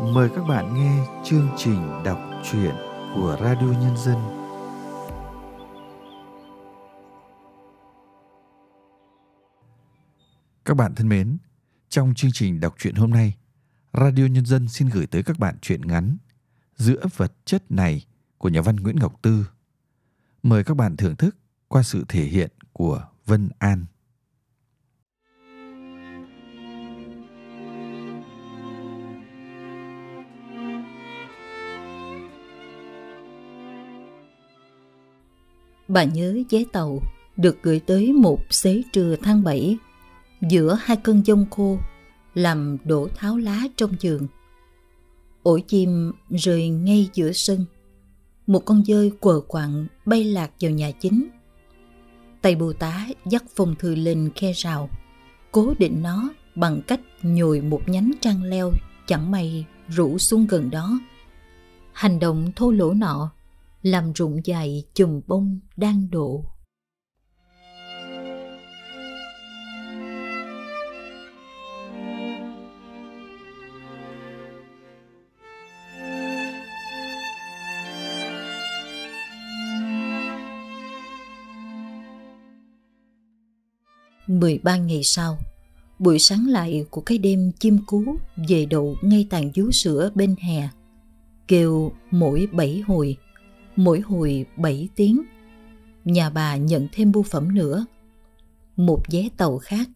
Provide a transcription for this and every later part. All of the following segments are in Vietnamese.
mời các bạn nghe chương trình đọc truyện của Radio Nhân dân. Các bạn thân mến, trong chương trình đọc truyện hôm nay, Radio Nhân dân xin gửi tới các bạn truyện ngắn Giữa vật chất này của nhà văn Nguyễn Ngọc Tư. Mời các bạn thưởng thức qua sự thể hiện của Vân An. Bà nhớ vé tàu được gửi tới một xế trưa tháng 7 giữa hai cơn giông khô làm đổ tháo lá trong giường. Ổ chim rơi ngay giữa sân. Một con dơi quờ quạng bay lạc vào nhà chính. Tay bồ tá dắt phong thư lên khe rào, cố định nó bằng cách nhồi một nhánh trang leo chẳng may rủ xuống gần đó. Hành động thô lỗ nọ làm rụng dài chùm bông đang đổ. Mười ba ngày sau, buổi sáng lại của cái đêm chim cú về đậu ngay tàn vú sữa bên hè, kêu mỗi bảy hồi mỗi hồi 7 tiếng. Nhà bà nhận thêm bưu phẩm nữa. Một vé tàu khác.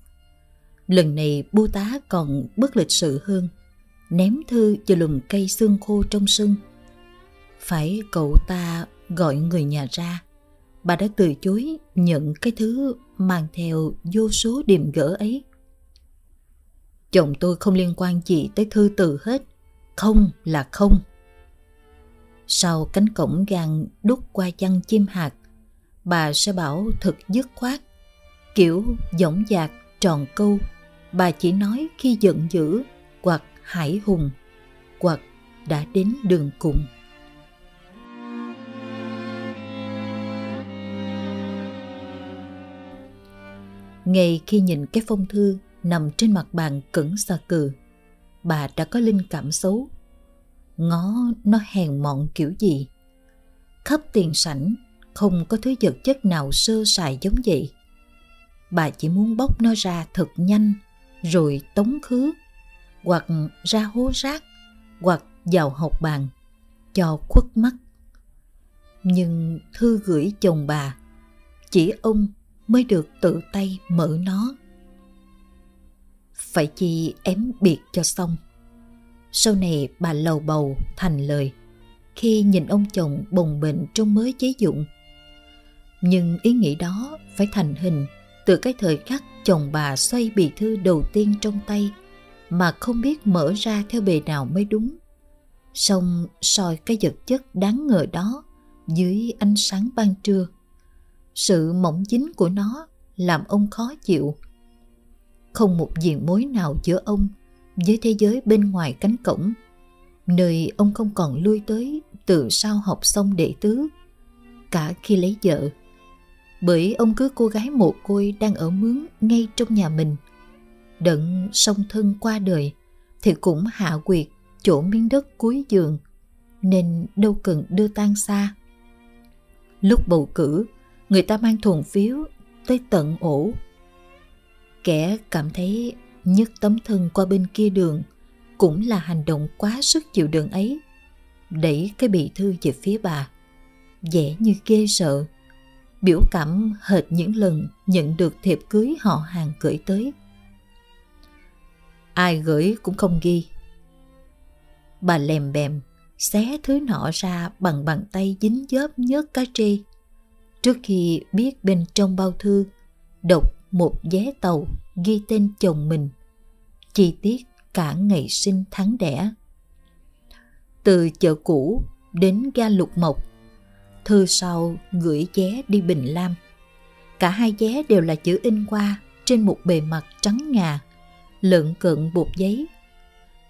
Lần này bưu tá còn bất lịch sự hơn. Ném thư cho lùm cây xương khô trong sân. Phải cậu ta gọi người nhà ra. Bà đã từ chối nhận cái thứ mang theo vô số điềm gỡ ấy. Chồng tôi không liên quan gì tới thư từ hết. Không là không sau cánh cổng gan đút qua chăn chim hạt, bà sẽ bảo thật dứt khoát. Kiểu dõng dạc, tròn câu, bà chỉ nói khi giận dữ hoặc hải hùng hoặc đã đến đường cùng. Ngay khi nhìn cái phong thư nằm trên mặt bàn cẩn xa cừ, bà đã có linh cảm xấu ngó nó hèn mọn kiểu gì. Khắp tiền sảnh, không có thứ vật chất nào sơ sài giống vậy. Bà chỉ muốn bóc nó ra thật nhanh, rồi tống khứ, hoặc ra hố rác, hoặc vào học bàn, cho khuất mắt. Nhưng thư gửi chồng bà, chỉ ông mới được tự tay mở nó. Phải chi ém biệt cho xong. Sau này bà lầu bầu thành lời, khi nhìn ông chồng bồng bệnh trong mới chế dụng. Nhưng ý nghĩ đó phải thành hình từ cái thời khắc chồng bà xoay bì thư đầu tiên trong tay mà không biết mở ra theo bề nào mới đúng. Xong soi cái vật chất đáng ngờ đó dưới ánh sáng ban trưa. Sự mỏng dính của nó làm ông khó chịu. Không một diện mối nào giữa ông với thế giới bên ngoài cánh cổng, nơi ông không còn lui tới từ sau học xong đệ tứ, cả khi lấy vợ. Bởi ông cứ cô gái mồ côi đang ở mướn ngay trong nhà mình. Đận song thân qua đời thì cũng hạ quyệt chỗ miếng đất cuối giường, nên đâu cần đưa tan xa. Lúc bầu cử, người ta mang thùng phiếu tới tận ổ. Kẻ cảm thấy nhấc tấm thân qua bên kia đường cũng là hành động quá sức chịu đựng ấy. Đẩy cái bị thư về phía bà. vẻ như ghê sợ. Biểu cảm hệt những lần nhận được thiệp cưới họ hàng gửi tới. Ai gửi cũng không ghi. Bà lèm bèm, xé thứ nọ ra bằng bàn tay dính dớp nhớt cá trê. Trước khi biết bên trong bao thư, đọc một vé tàu ghi tên chồng mình. Chi tiết cả ngày sinh tháng đẻ. Từ chợ cũ đến ga lục mộc, thư sau gửi vé đi Bình Lam. Cả hai vé đều là chữ in qua trên một bề mặt trắng ngà, lợn cận bột giấy.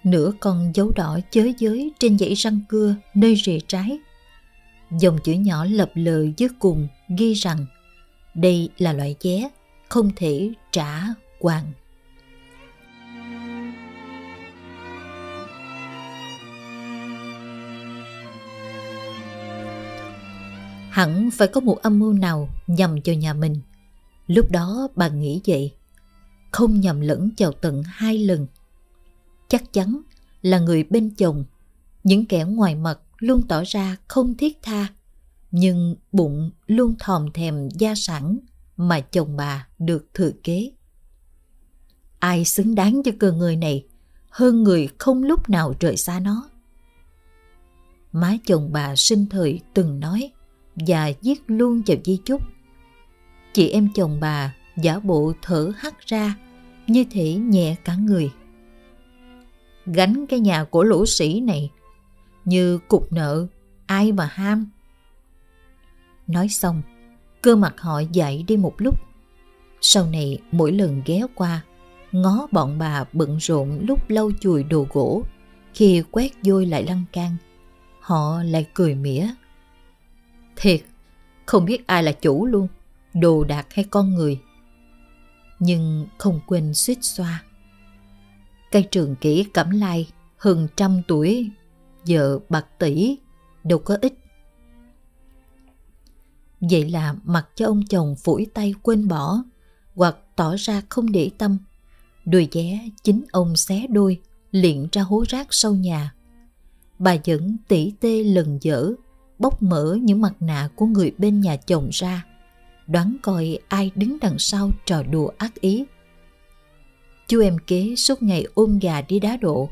Nửa con dấu đỏ chới giới trên dãy răng cưa nơi rìa trái. Dòng chữ nhỏ lập lờ dưới cùng ghi rằng đây là loại vé không thể trả quan. Hẳn phải có một âm mưu nào nhằm cho nhà mình. Lúc đó bà nghĩ vậy. Không nhầm lẫn vào tận hai lần. Chắc chắn là người bên chồng. Những kẻ ngoài mặt luôn tỏ ra không thiết tha. Nhưng bụng luôn thòm thèm gia sản mà chồng bà được thừa kế. Ai xứng đáng cho cơ người này hơn người không lúc nào rời xa nó. Má chồng bà sinh thời từng nói và viết luôn vào di chúc. Chị em chồng bà giả bộ thở hắt ra như thể nhẹ cả người. Gánh cái nhà của lũ sĩ này như cục nợ ai mà ham. Nói xong, cơ mặt họ dậy đi một lúc. Sau này mỗi lần ghé qua, ngó bọn bà bận rộn lúc lâu chùi đồ gỗ, khi quét vôi lại lăn can, họ lại cười mỉa. Thiệt, không biết ai là chủ luôn, đồ đạc hay con người. Nhưng không quên suýt xoa. Cây trường kỹ cẩm lai hơn trăm tuổi, vợ bạc tỷ, đâu có ít. Vậy là mặc cho ông chồng phủi tay quên bỏ hoặc tỏ ra không để tâm. Đùi vé chính ông xé đôi, liền ra hố rác sau nhà. Bà vẫn tỉ tê lần dở, bóc mở những mặt nạ của người bên nhà chồng ra, đoán coi ai đứng đằng sau trò đùa ác ý. Chú em kế suốt ngày ôm gà đi đá độ,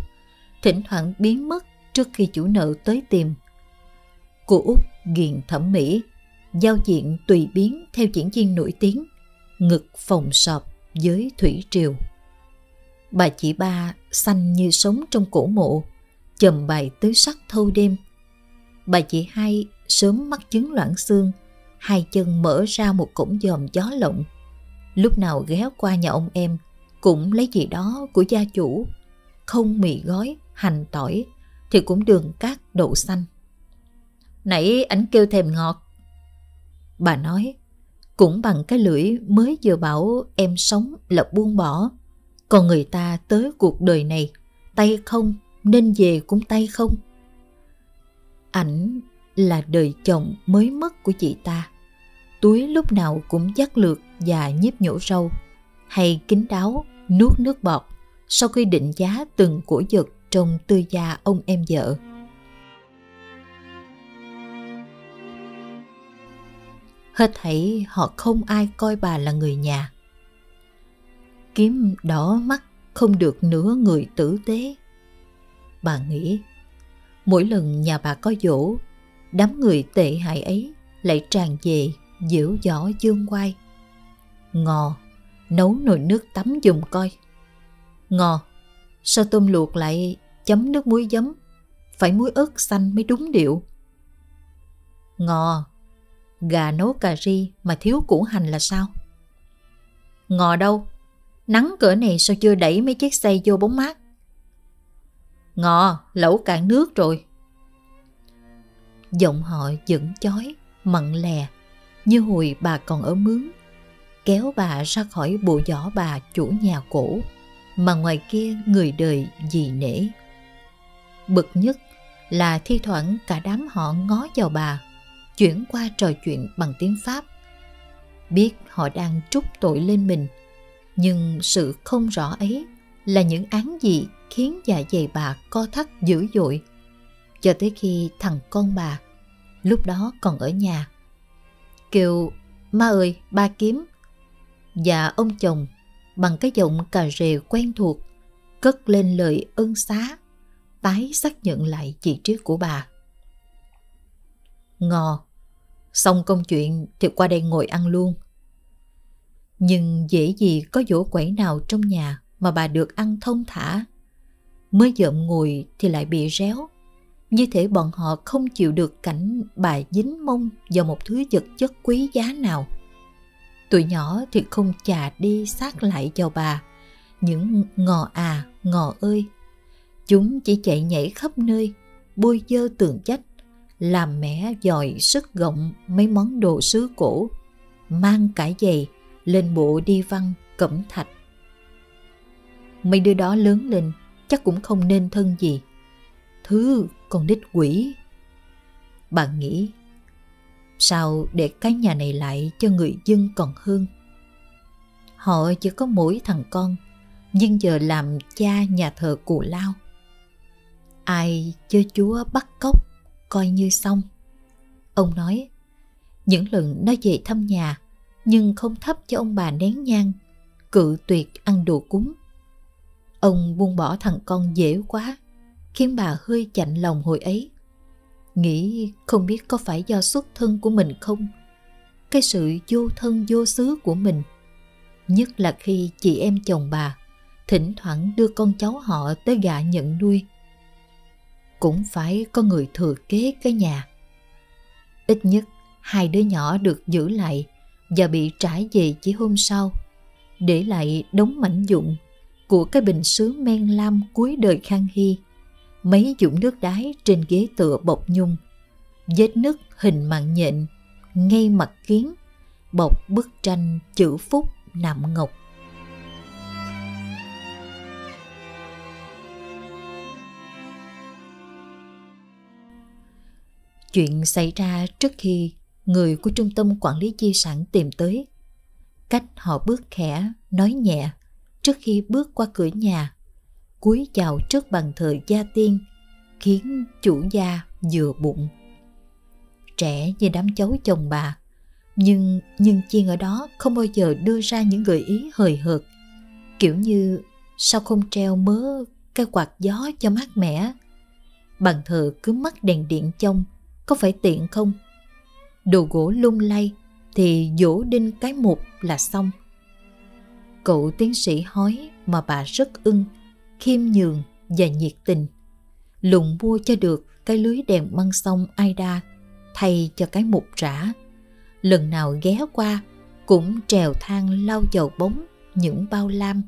thỉnh thoảng biến mất trước khi chủ nợ tới tìm. Cô út ghiền thẩm mỹ, giao diện tùy biến theo diễn viên nổi tiếng, ngực phòng sọp với thủy triều. Bà chị ba xanh như sống trong cổ mộ, chầm bày tứ sắc thâu đêm. Bà chị hai sớm mắc chứng loãng xương, hai chân mở ra một cổng dòm gió lộng. Lúc nào ghé qua nhà ông em, cũng lấy gì đó của gia chủ, không mì gói, hành tỏi, thì cũng đường cát đậu xanh. Nãy ảnh kêu thèm ngọt. Bà nói, cũng bằng cái lưỡi mới vừa bảo em sống là buông bỏ. Còn người ta tới cuộc đời này, tay không nên về cũng tay không. Ảnh là đời chồng mới mất của chị ta. Túi lúc nào cũng dắt lượt và nhíp nhổ râu, hay kín đáo nuốt nước bọt sau khi định giá từng của giật trong tư gia ông em vợ. Hết thảy họ không ai coi bà là người nhà. Kiếm đỏ mắt không được nửa người tử tế. Bà nghĩ, mỗi lần nhà bà có dỗ, đám người tệ hại ấy lại tràn về diễu võ dương quay. Ngò, nấu nồi nước tắm dùng coi. Ngò, sao tôm luộc lại chấm nước muối giấm, phải muối ớt xanh mới đúng điệu. Ngò, gà nấu cà ri mà thiếu củ hành là sao? Ngò đâu? Nắng cửa này sao chưa đẩy mấy chiếc xe vô bóng mát? Ngò, lẩu cạn nước rồi. Giọng họ vẫn chói, mặn lè, như hồi bà còn ở mướn. Kéo bà ra khỏi bộ giỏ bà chủ nhà cổ, mà ngoài kia người đời gì nể. Bực nhất là thi thoảng cả đám họ ngó vào bà, chuyển qua trò chuyện bằng tiếng Pháp. Biết họ đang trút tội lên mình, nhưng sự không rõ ấy là những án gì khiến dạ dày bà co thắt dữ dội. Cho tới khi thằng con bà, lúc đó còn ở nhà, kêu Ma ơi, ba kiếm. Và ông chồng bằng cái giọng cà rề quen thuộc, cất lên lời ân xá, tái xác nhận lại vị trí của bà. Ngò, xong công chuyện thì qua đây ngồi ăn luôn. Nhưng dễ gì có dỗ quẩy nào trong nhà mà bà được ăn thông thả. Mới dợm ngồi thì lại bị réo. Như thể bọn họ không chịu được cảnh bà dính mông vào một thứ vật chất quý giá nào. Tụi nhỏ thì không chà đi sát lại vào bà. Những ngò à, ngò ơi. Chúng chỉ chạy nhảy khắp nơi, bôi dơ tường chách, làm mẻ dòi sức gọng mấy món đồ sứ cổ, mang cả giày lên bộ đi văn cẩm thạch. Mấy đứa đó lớn lên chắc cũng không nên thân gì. Thứ con đích quỷ. Bà nghĩ, Sao để cái nhà này lại cho người dân còn hơn? Họ chỉ có mỗi thằng con, nhưng giờ làm cha nhà thờ cù lao. Ai chơi chúa bắt cóc, coi như xong. Ông nói, những lần nó về thăm nhà, nhưng không thắp cho ông bà nén nhang, cự tuyệt ăn đồ cúng. Ông buông bỏ thằng con dễ quá, khiến bà hơi chạnh lòng hồi ấy. Nghĩ không biết có phải do xuất thân của mình không? Cái sự vô thân vô xứ của mình. Nhất là khi chị em chồng bà thỉnh thoảng đưa con cháu họ tới gạ nhận nuôi. Cũng phải có người thừa kế cái nhà. Ít nhất hai đứa nhỏ được giữ lại và bị trải về chỉ hôm sau, để lại đống mảnh dụng của cái bình sứ men lam cuối đời Khang Hy, mấy dụng nước đái trên ghế tựa bọc nhung, vết nứt hình mạng nhện, ngay mặt kiến, bọc bức tranh chữ phúc nạm ngọc. Chuyện xảy ra trước khi người của trung tâm quản lý di sản tìm tới. Cách họ bước khẽ, nói nhẹ trước khi bước qua cửa nhà, cúi chào trước bàn thờ gia tiên, khiến chủ gia vừa bụng. Trẻ như đám cháu chồng bà, nhưng nhân chiên ở đó không bao giờ đưa ra những gợi ý hời hợt, kiểu như sao không treo mớ cái quạt gió cho mát mẻ. Bàn thờ cứ mắc đèn điện trong, có phải tiện không? Đồ gỗ lung lay thì dỗ đinh cái mục là xong. Cậu tiến sĩ hói mà bà rất ưng, khiêm nhường và nhiệt tình. Lùng mua cho được cái lưới đèn măng sông Aida thay cho cái mục rã. Lần nào ghé qua cũng trèo thang lau dầu bóng những bao lam.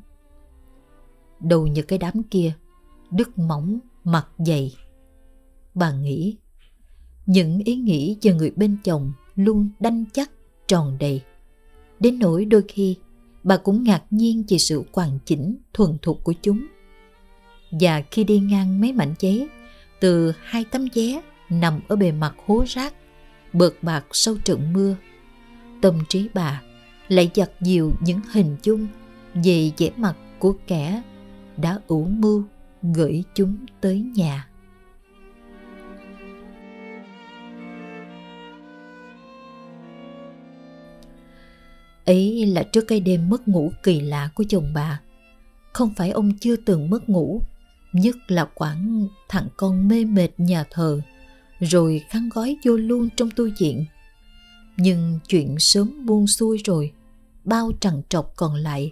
Đầu như cái đám kia, đứt mỏng, mặt dày. Bà nghĩ, những ý nghĩ về người bên chồng luôn đanh chắc, tròn đầy. Đến nỗi đôi khi bà cũng ngạc nhiên về sự hoàn chỉnh, thuần thục của chúng. Và khi đi ngang mấy mảnh giấy, từ hai tấm vé nằm ở bề mặt hố rác, bợt bạc sau trận mưa, tâm trí bà lại giặt dìu những hình dung về vẻ mặt của kẻ đã ủ mưu gửi chúng tới nhà. Ấy là trước cái đêm mất ngủ kỳ lạ của chồng bà. Không phải ông chưa từng mất ngủ, nhất là quãng thằng con mê mệt nhà thờ, rồi khăn gói vô luôn trong tu viện. Nhưng chuyện sớm buông xuôi rồi, bao trằn trọc còn lại,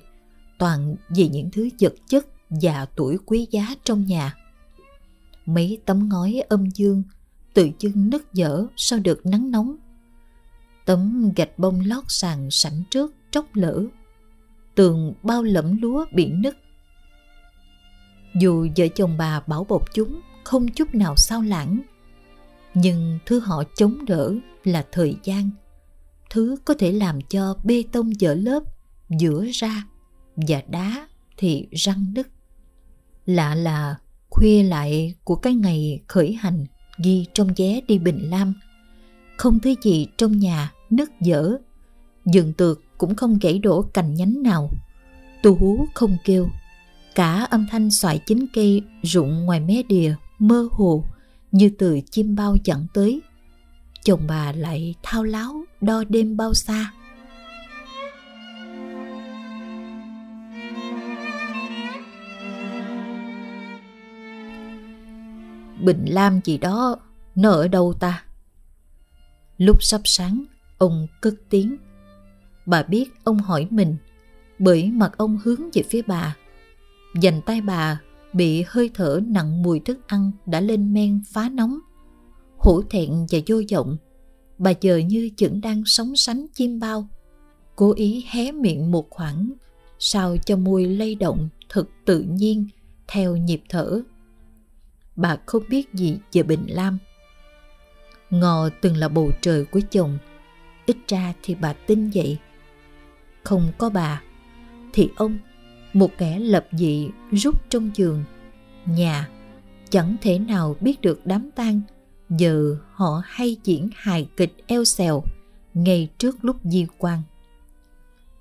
toàn vì những thứ vật chất và tuổi quý giá trong nhà. Mấy tấm ngói âm dương tự dưng nứt dở sau đợt nắng nóng Tấm gạch bông lót sàn sảnh trước tróc lỡ. Tường bao lẫm lúa bị nứt. Dù vợ chồng bà bảo bọc chúng không chút nào sao lãng, nhưng thứ họ chống đỡ là thời gian. Thứ có thể làm cho bê tông vỡ lớp, giữa ra và đá thì răng nứt. Lạ là khuya lại của cái ngày khởi hành ghi trong vé đi Bình Lam. Không thứ gì trong nhà nứt dở. Dừng tược cũng không gãy đổ cành nhánh nào. Tu hú không kêu. Cả âm thanh xoài chính cây rụng ngoài mé đìa mơ hồ như từ chim bao chẳng tới. Chồng bà lại thao láo đo đêm bao xa. Bình Lam gì đó, nó ở đâu ta? Lúc sắp sáng, Ông cất tiếng. Bà biết ông hỏi mình bởi mặt ông hướng về phía bà. Dành tay bà bị hơi thở nặng mùi thức ăn đã lên men phá nóng. Hổ thẹn và vô vọng, bà chờ như vẫn đang sống sánh chim bao. Cố ý hé miệng một khoảng, sao cho môi lay động thật tự nhiên theo nhịp thở. Bà không biết gì về Bình Lam. Ngò từng là bầu trời của chồng, ít ra thì bà tin vậy không có bà, thì ông, một kẻ lập dị rút trong giường nhà, chẳng thể nào biết được đám tang giờ họ hay diễn hài kịch eo xèo, ngay trước lúc di quan.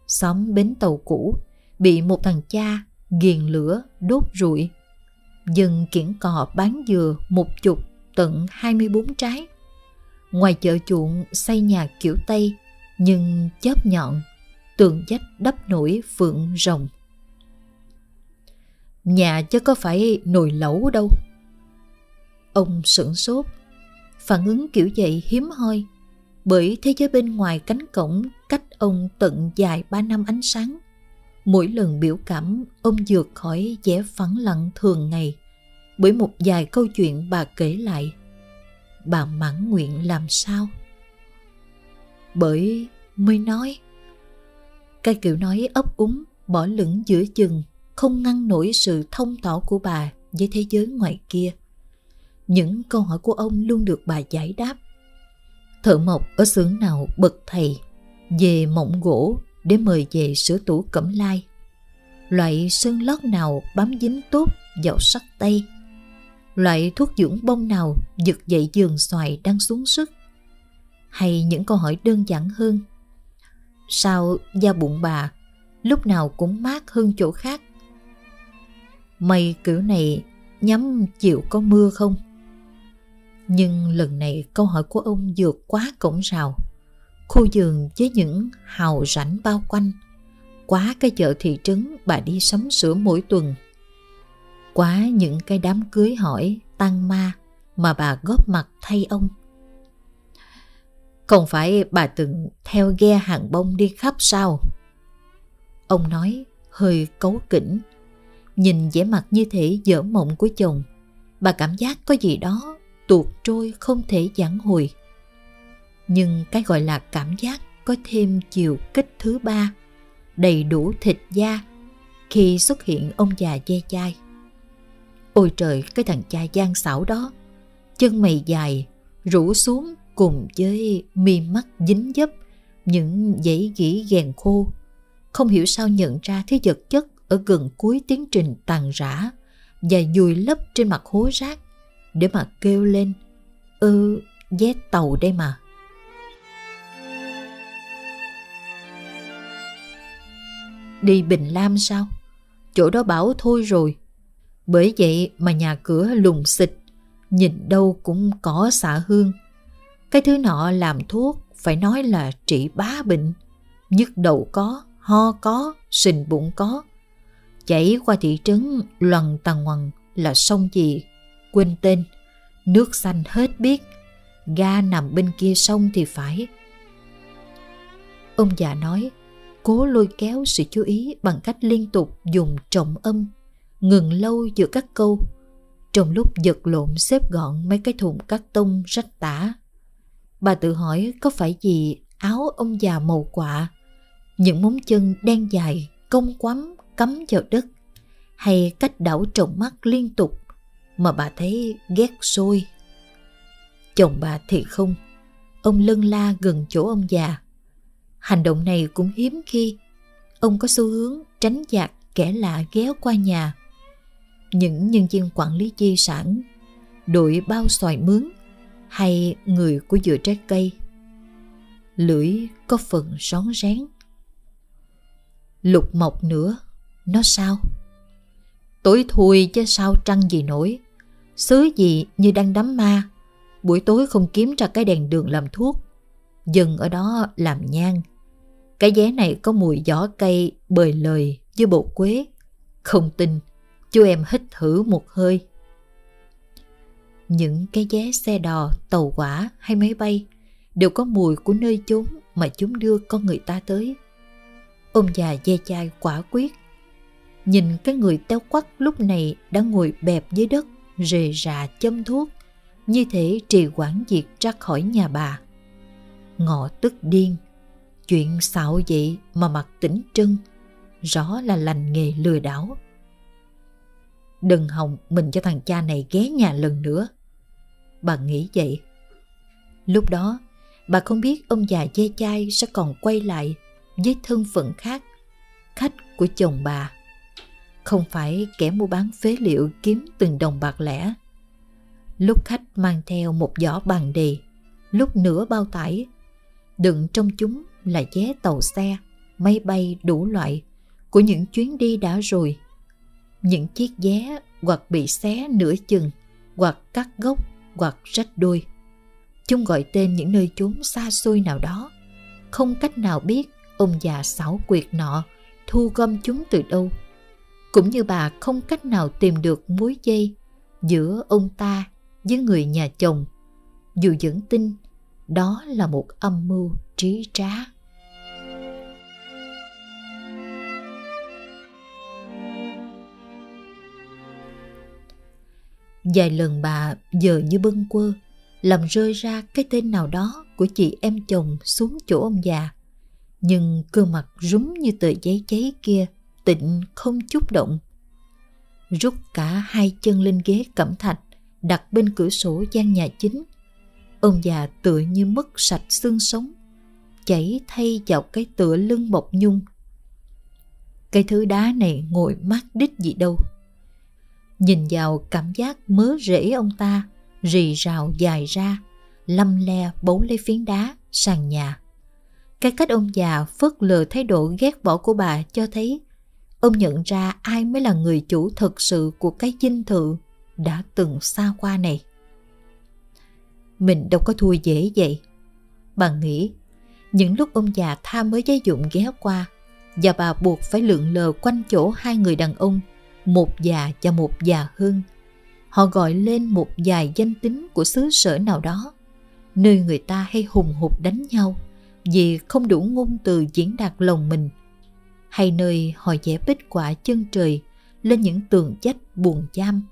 Xóm bến tàu cũ, bị một thằng cha ghiền lửa, đốt rụi. Dân kiển cò bán dừa một chục tận 24 trái. Ngoài chợ chuộng xây nhà kiểu Tây nhưng chớp nhọn, tường dách đắp nổi phượng rồng. Nhà chứ có phải nồi lẩu đâu. Ông sửng sốt, phản ứng kiểu vậy hiếm hoi, bởi thế giới bên ngoài cánh cổng cách ông tận dài ba năm ánh sáng. Mỗi lần biểu cảm, ông vượt khỏi vẻ phẳng lặng thường ngày bởi một vài câu chuyện bà kể lại. Bà mãn nguyện làm sao? Bởi mới nói, cái kiểu nói ấp úng, bỏ lửng giữa chừng, không ngăn nổi sự thông tỏ của bà với thế giới ngoài kia. Những câu hỏi của ông luôn được bà giải đáp. Thợ mộc ở xưởng nào bậc thầy, về mộng gỗ để mời về sửa tủ cẩm lai. Loại sơn lót nào bám dính tốt vào sắt tay loại thuốc dưỡng bông nào giật dậy giường xoài đang xuống sức? Hay những câu hỏi đơn giản hơn, sao da bụng bà lúc nào cũng mát hơn chỗ khác? Mây kiểu này nhắm chịu có mưa không? Nhưng lần này câu hỏi của ông vượt quá cổng rào. Khu vườn với những hào rảnh bao quanh, quá cái chợ thị trấn bà đi sắm sửa mỗi tuần quá những cái đám cưới hỏi tăng ma mà bà góp mặt thay ông không phải bà từng theo ghe hàng bông đi khắp sao? Ông nói hơi cấu kỉnh. Nhìn vẻ mặt như thể dở mộng của chồng, bà cảm giác có gì đó tuột trôi không thể giảng hồi. Nhưng cái gọi là cảm giác có thêm chiều kích thứ ba, đầy đủ thịt da khi xuất hiện ông già dê chai. Ôi trời, cái thằng cha gian xảo đó, chân mày dài, rủ xuống cùng với mi mắt dính dấp những dãy gỉ ghèn khô không hiểu sao nhận ra thứ vật chất ở gần cuối tiến trình tàn rã và dùi lấp trên mặt hố rác để mà kêu lên ừ, vé tàu đây mà đi Bình Lam sao? Chỗ đó bảo thôi rồi. Bởi vậy mà nhà cửa lùng xịt, nhìn đâu cũng có xạ hương. Cái thứ nọ làm thuốc phải nói là trị bá bệnh. Nhức đầu có, ho có, sình bụng có. Chảy qua thị trấn loằng tàng ngoằng là sông gì, quên tên. Nước xanh hết biết, ga nằm bên kia sông thì phải. Ông già nói, cố lôi kéo sự chú ý bằng cách liên tục dùng trọng âm, ngừng lâu giữa các câu. Trong lúc giật lộn xếp gọn mấy cái thùng cắt tông rách tả Bà tự hỏi có phải vì áo ông già màu quạ, những móng chân đen dài, cong quắm cắm vào đất, hay cách đảo trồng mắt liên tục mà bà thấy ghét sôi. Chồng bà thì không, ông lân la gần chỗ ông già. Hành động này cũng hiếm khi, ông có xu hướng tránh giặc kẻ lạ ghé qua nhà. Những nhân viên quản lý di sản, đội bao xoài mướn hay người của dừa trái cây. Lưỡi có phần rón rén. Lục mộc nữa, nó sao? Tối thui chứ sao trăng gì nổi. Xứ gì như đang đắm ma. Buổi tối không kiếm ra cái đèn đường làm thuốc. Dừng ở đó làm nhang. Cái vé này có mùi giỏ cây bời lời với bột quế. Không tin, chú em hít thử một hơi những cái vé xe đò, tàu hỏa hay máy bay đều có mùi của nơi chốn mà chúng đưa con người ta tới. Ông già dê chai quả quyết. Nhìn cái người teo quắc lúc này đã ngồi bẹp dưới đất, rề rà châm thuốc, như thể trì quản diệt ra khỏi nhà bà. Ngọ tức điên, chuyện xạo vậy mà mặt tỉnh trưng, rõ là lành nghề lừa đảo. Đừng hòng mình cho thằng cha này ghé nhà lần nữa. Bà nghĩ vậy. Lúc đó, bà không biết ông già dê chai sẽ còn quay lại với thân phận khác, khách của chồng bà. Không phải kẻ mua bán phế liệu kiếm từng đồng bạc lẻ. lúc khách mang theo một giỏ bằng đề, lúc nửa bao tải. Đựng trong chúng là vé tàu xe, máy bay đủ loại của những chuyến đi đã rồi. Những chiếc vé hoặc bị xé nửa chừng, hoặc cắt gốc, hoặc rách đuôi Chúng gọi tên những nơi chốn xa xôi nào đó. Không cách nào biết ông già xảo quyệt nọ thu gom chúng từ đâu. Cũng như bà không cách nào tìm được mối dây giữa ông ta với người nhà chồng. Dù vẫn tin đó là một âm mưu trí trá. Vài lần bà giờ như bâng quơ, làm rơi ra cái tên nào đó của chị em chồng xuống chỗ ông già. Nhưng gương mặt rúng như tờ giấy cháy kia, tịnh không chút động. Rút cả hai chân lên ghế cẩm thạch, đặt bên cửa sổ gian nhà chính. Ông già tựa như mất sạch xương sống, chảy thay vào cái tựa lưng bọc nhung. Cái thứ đá này ngồi mát đích gì đâu. Nhìn vào cảm giác mớ rễ ông ta, rì rào dài ra, lâm le bấu lấy phiến đá, sàn nhà. Cái cách ông già phớt lờ thái độ ghét bỏ của bà cho thấy ông nhận ra ai mới là người chủ thực sự của cái dinh thự đã từng xa qua này. Mình đâu có thua dễ vậy. Bà nghĩ, những lúc ông già tha mới giấy dụng ghé qua và bà buộc phải lượn lờ quanh chỗ hai người đàn ông, một già và một già hơn. Họ gọi lên một vài danh tính của xứ sở nào đó, nơi người ta hay hùng hục đánh nhau vì không đủ ngôn từ diễn đạt lòng mình, hay nơi họ vẽ bích quả chân trời lên những tường chách buồn giam.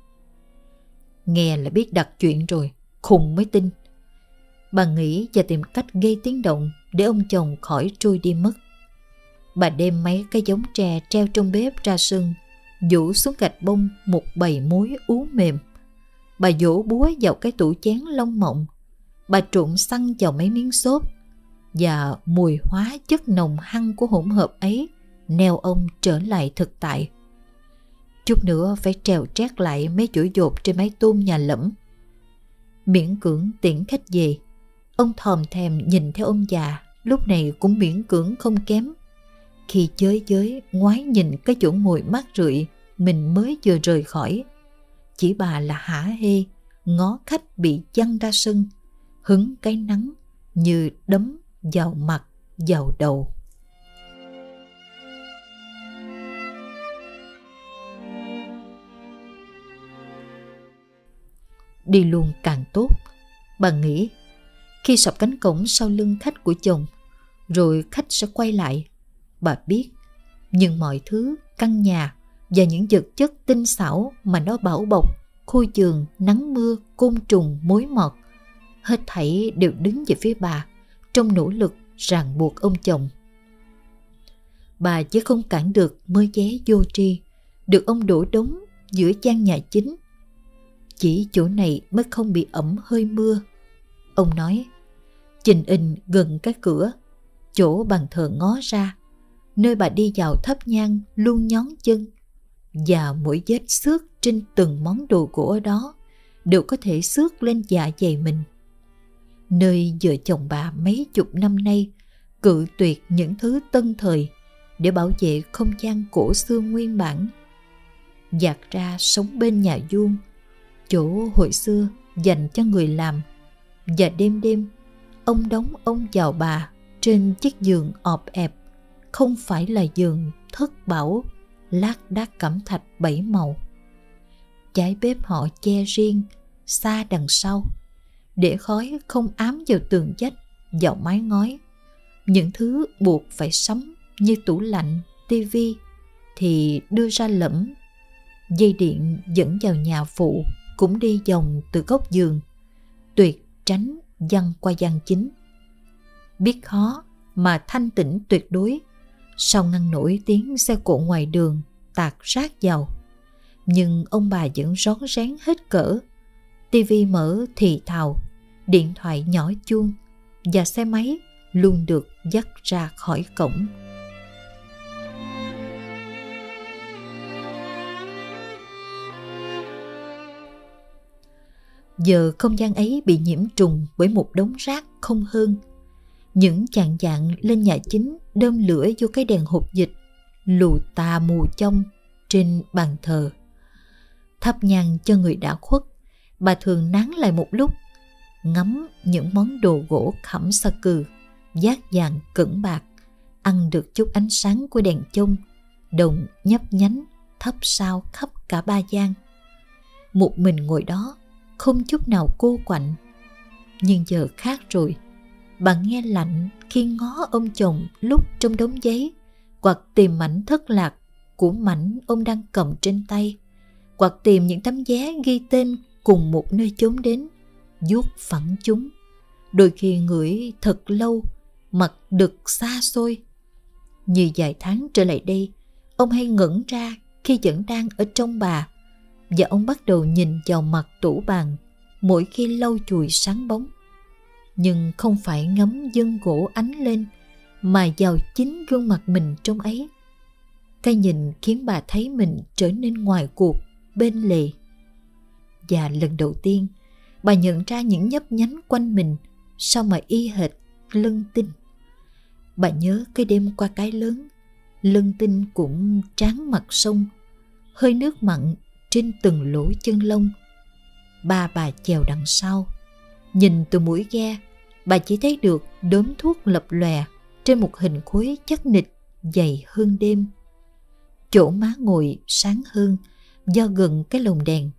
Nghe là biết đặt chuyện rồi, khùng mới tin. Bà nghĩ và tìm cách gây tiếng động để ông chồng khỏi trôi đi mất. Bà đem mấy cái giống tre treo trong bếp ra sân, Vũ xuống gạch bông một bầy muối ú mềm. Bà vỗ búa vào cái tủ chén lông mộng. Bà trộn xăng vào mấy miếng xốp và mùi hóa chất nồng hăng của hỗn hợp ấy neo ông trở lại thực tại. Chút nữa phải trèo trét lại mấy chuỗi dột trên mái tôn nhà lẫm. Miễn cưỡng tiễn khách về, ông thòm thèm nhìn theo ông già, lúc này cũng miễn cưỡng không kém. Khi chới chới ngoái nhìn cái chỗ ngồi mát rượi mình mới vừa rời khỏi. Chỉ bà là hả hê, ngó khách bị chăn ra sân, hứng cái nắng như đấm vào mặt, vào đầu. Đi luôn càng tốt, bà nghĩ. Khi sập cánh cổng sau lưng khách của chồng, rồi khách sẽ quay lại. Bà biết, nhưng mọi thứ, căn nhà và những vật chất tinh xảo mà nó bảo bọc, khôi giường, nắng mưa, côn trùng, mối mọt, hết thảy đều đứng về phía bà trong nỗ lực ràng buộc ông chồng. Bà chứ không cản được mới vé vô tri, được ông đổ đống giữa gian nhà chính. Chỉ chỗ này mới không bị ẩm hơi mưa. Ông nói, trình in gần cái cửa, chỗ bàn thờ ngó ra, nơi bà đi vào thấp nhang luôn nhón chân. Và mỗi vết xước trên từng món đồ gỗ ở đó đều có thể xước lên dạ dày mình. Nơi vợ chồng bà mấy chục năm nay cự tuyệt những thứ tân thời để bảo vệ không gian cổ xưa nguyên bản. Giặt ra sống bên nhà vuông, chỗ hồi xưa dành cho người làm. Và đêm đêm ông đóng ông vào bà trên chiếc giường ọp ẹp không phải là giường thất bảo lát đá cẩm thạch bảy màu trái bếp họ che riêng xa đằng sau để khói không ám vào tường vách, vào mái ngói. Những thứ buộc phải sắm như tủ lạnh, tivi thì đưa ra lẫm. Dây điện dẫn vào nhà phụ cũng đi vòng từ góc giường, tuyệt tránh văng qua gian chính. Biết khó mà thanh tĩnh tuyệt đối, sau ngăn nổi tiếng xe cộ ngoài đường tạt sát vào. Nhưng ông bà vẫn rón rén hết cỡ, tivi mở thì thào điện thoại nhỏ chuông và xe máy luôn được dắt ra khỏi cổng. Giờ không gian ấy bị nhiễm trùng bởi một đống rác không hơn. Những chàng dạng lên nhà chính đơm lửa vô cái đèn hộp dịch, lù tà mù trong trên bàn thờ. Thắp nhang cho người đã khuất, bà thường nán lại một lúc, ngắm những món đồ gỗ khẩm sa cừ, giác vàng cẩn bạc, ăn được chút ánh sáng của đèn chung đồng nhấp nhánh thấp sao khắp cả ba gian. Một mình ngồi đó, không chút nào cô quạnh. Nhưng giờ khác rồi, bà nghe lạnh khi ngó ông chồng lúc trong đống giấy, hoặc tìm mảnh thất lạc của mảnh ông đang cầm trên tay, hoặc tìm những tấm vé ghi tên cùng một nơi chốn đến, vuốt phẳng chúng. Đôi khi ngửi thật lâu, mặt đực xa xôi. Như vài tháng trở lại đây, ông hay ngẩn ra khi vẫn đang ở trong bà, và ông bắt đầu nhìn vào mặt tủ bàn mỗi khi lau chùi sáng bóng nhưng không phải ngắm dân gỗ ánh lên, mà vào chính gương mặt mình trong ấy. Cái nhìn khiến bà thấy mình trở nên ngoài cuộc, bên lề. Và lần đầu tiên, bà nhận ra những nhấp nhánh quanh mình sao mà y hệt lân tinh. Bà nhớ cái đêm qua cái lớn, lân tinh cũng tráng mặt sông, hơi nước mặn trên từng lỗ chân lông. Ba bà chèo đằng sau, nhìn từ mũi ghe bà chỉ thấy được đốm thuốc lập lòe trên một hình khối chắc nịch dày hơn đêm. Chỗ má ngồi sáng hơn, do gần cái lồng đèn.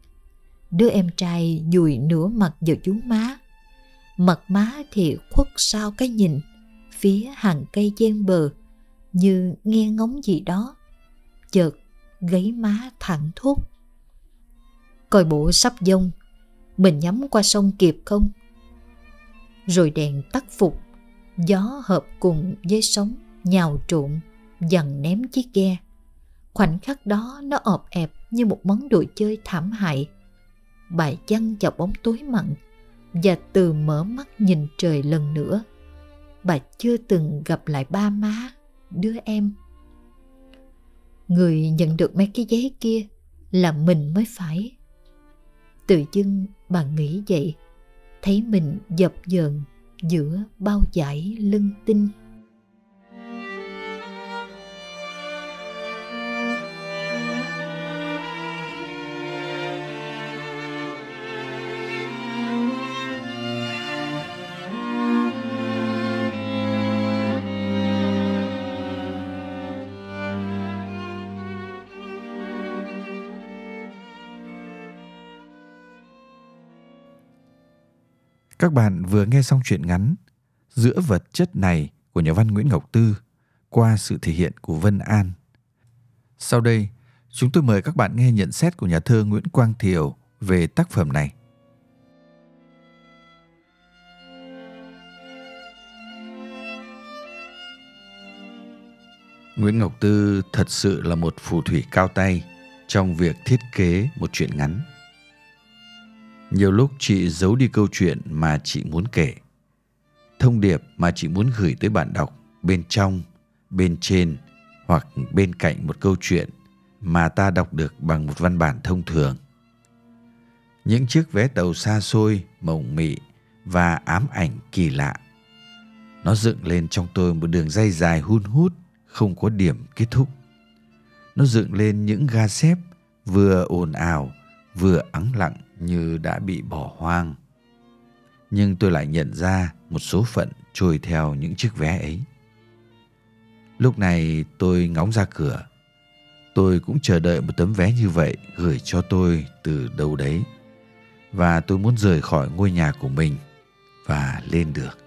Đứa em trai dùi nửa mặt vào chú má. Mặt má thì khuất sau cái nhìn, phía hàng cây gian bờ, như nghe ngóng gì đó. Chợt gáy má thẳng thốt. Coi bộ sắp dông, mình nhắm qua sông kịp không? Rồi đèn tắt phục. Gió hợp cùng với sóng, nhào trộn dần ném chiếc ghe. Khoảnh khắc đó nó ọp ẹp như một món đồ chơi thảm hại. Bà chăn vào bóng tối mặn và từ mở mắt nhìn trời lần nữa. Bà chưa từng gặp lại ba má, đứa em. Người nhận được mấy cái giấy kia là mình mới phải. Tự dưng bà nghĩ vậy thấy mình dập dờn giữa bao dải lưng tinh. Các bạn vừa nghe xong truyện ngắn Giữa vật chất này của nhà văn Nguyễn Ngọc Tư qua sự thể hiện của Vân An. Sau đây, chúng tôi mời các bạn nghe nhận xét của nhà thơ Nguyễn Quang Thiều về tác phẩm này. Nguyễn Ngọc Tư thật sự là một phù thủy cao tay trong việc thiết kế một truyện ngắn. Nhiều lúc chị giấu đi câu chuyện mà chị muốn kể. Thông điệp mà chị muốn gửi tới bạn đọc bên trong, bên trên hoặc bên cạnh một câu chuyện mà ta đọc được bằng một văn bản thông thường. Những chiếc vé tàu xa xôi, mộng mị và ám ảnh kỳ lạ. Nó dựng lên trong tôi một đường dây dài hun hút, không có điểm kết thúc. Nó dựng lên những ga xếp vừa ồn ào, vừa ắng lặng như đã bị bỏ hoang. Nhưng tôi lại nhận ra một số phận trôi theo những chiếc vé ấy. Lúc này tôi ngóng ra cửa. Tôi cũng chờ đợi một tấm vé như vậy gửi cho tôi từ đâu đấy. Và tôi muốn rời khỏi ngôi nhà của mình và lên được.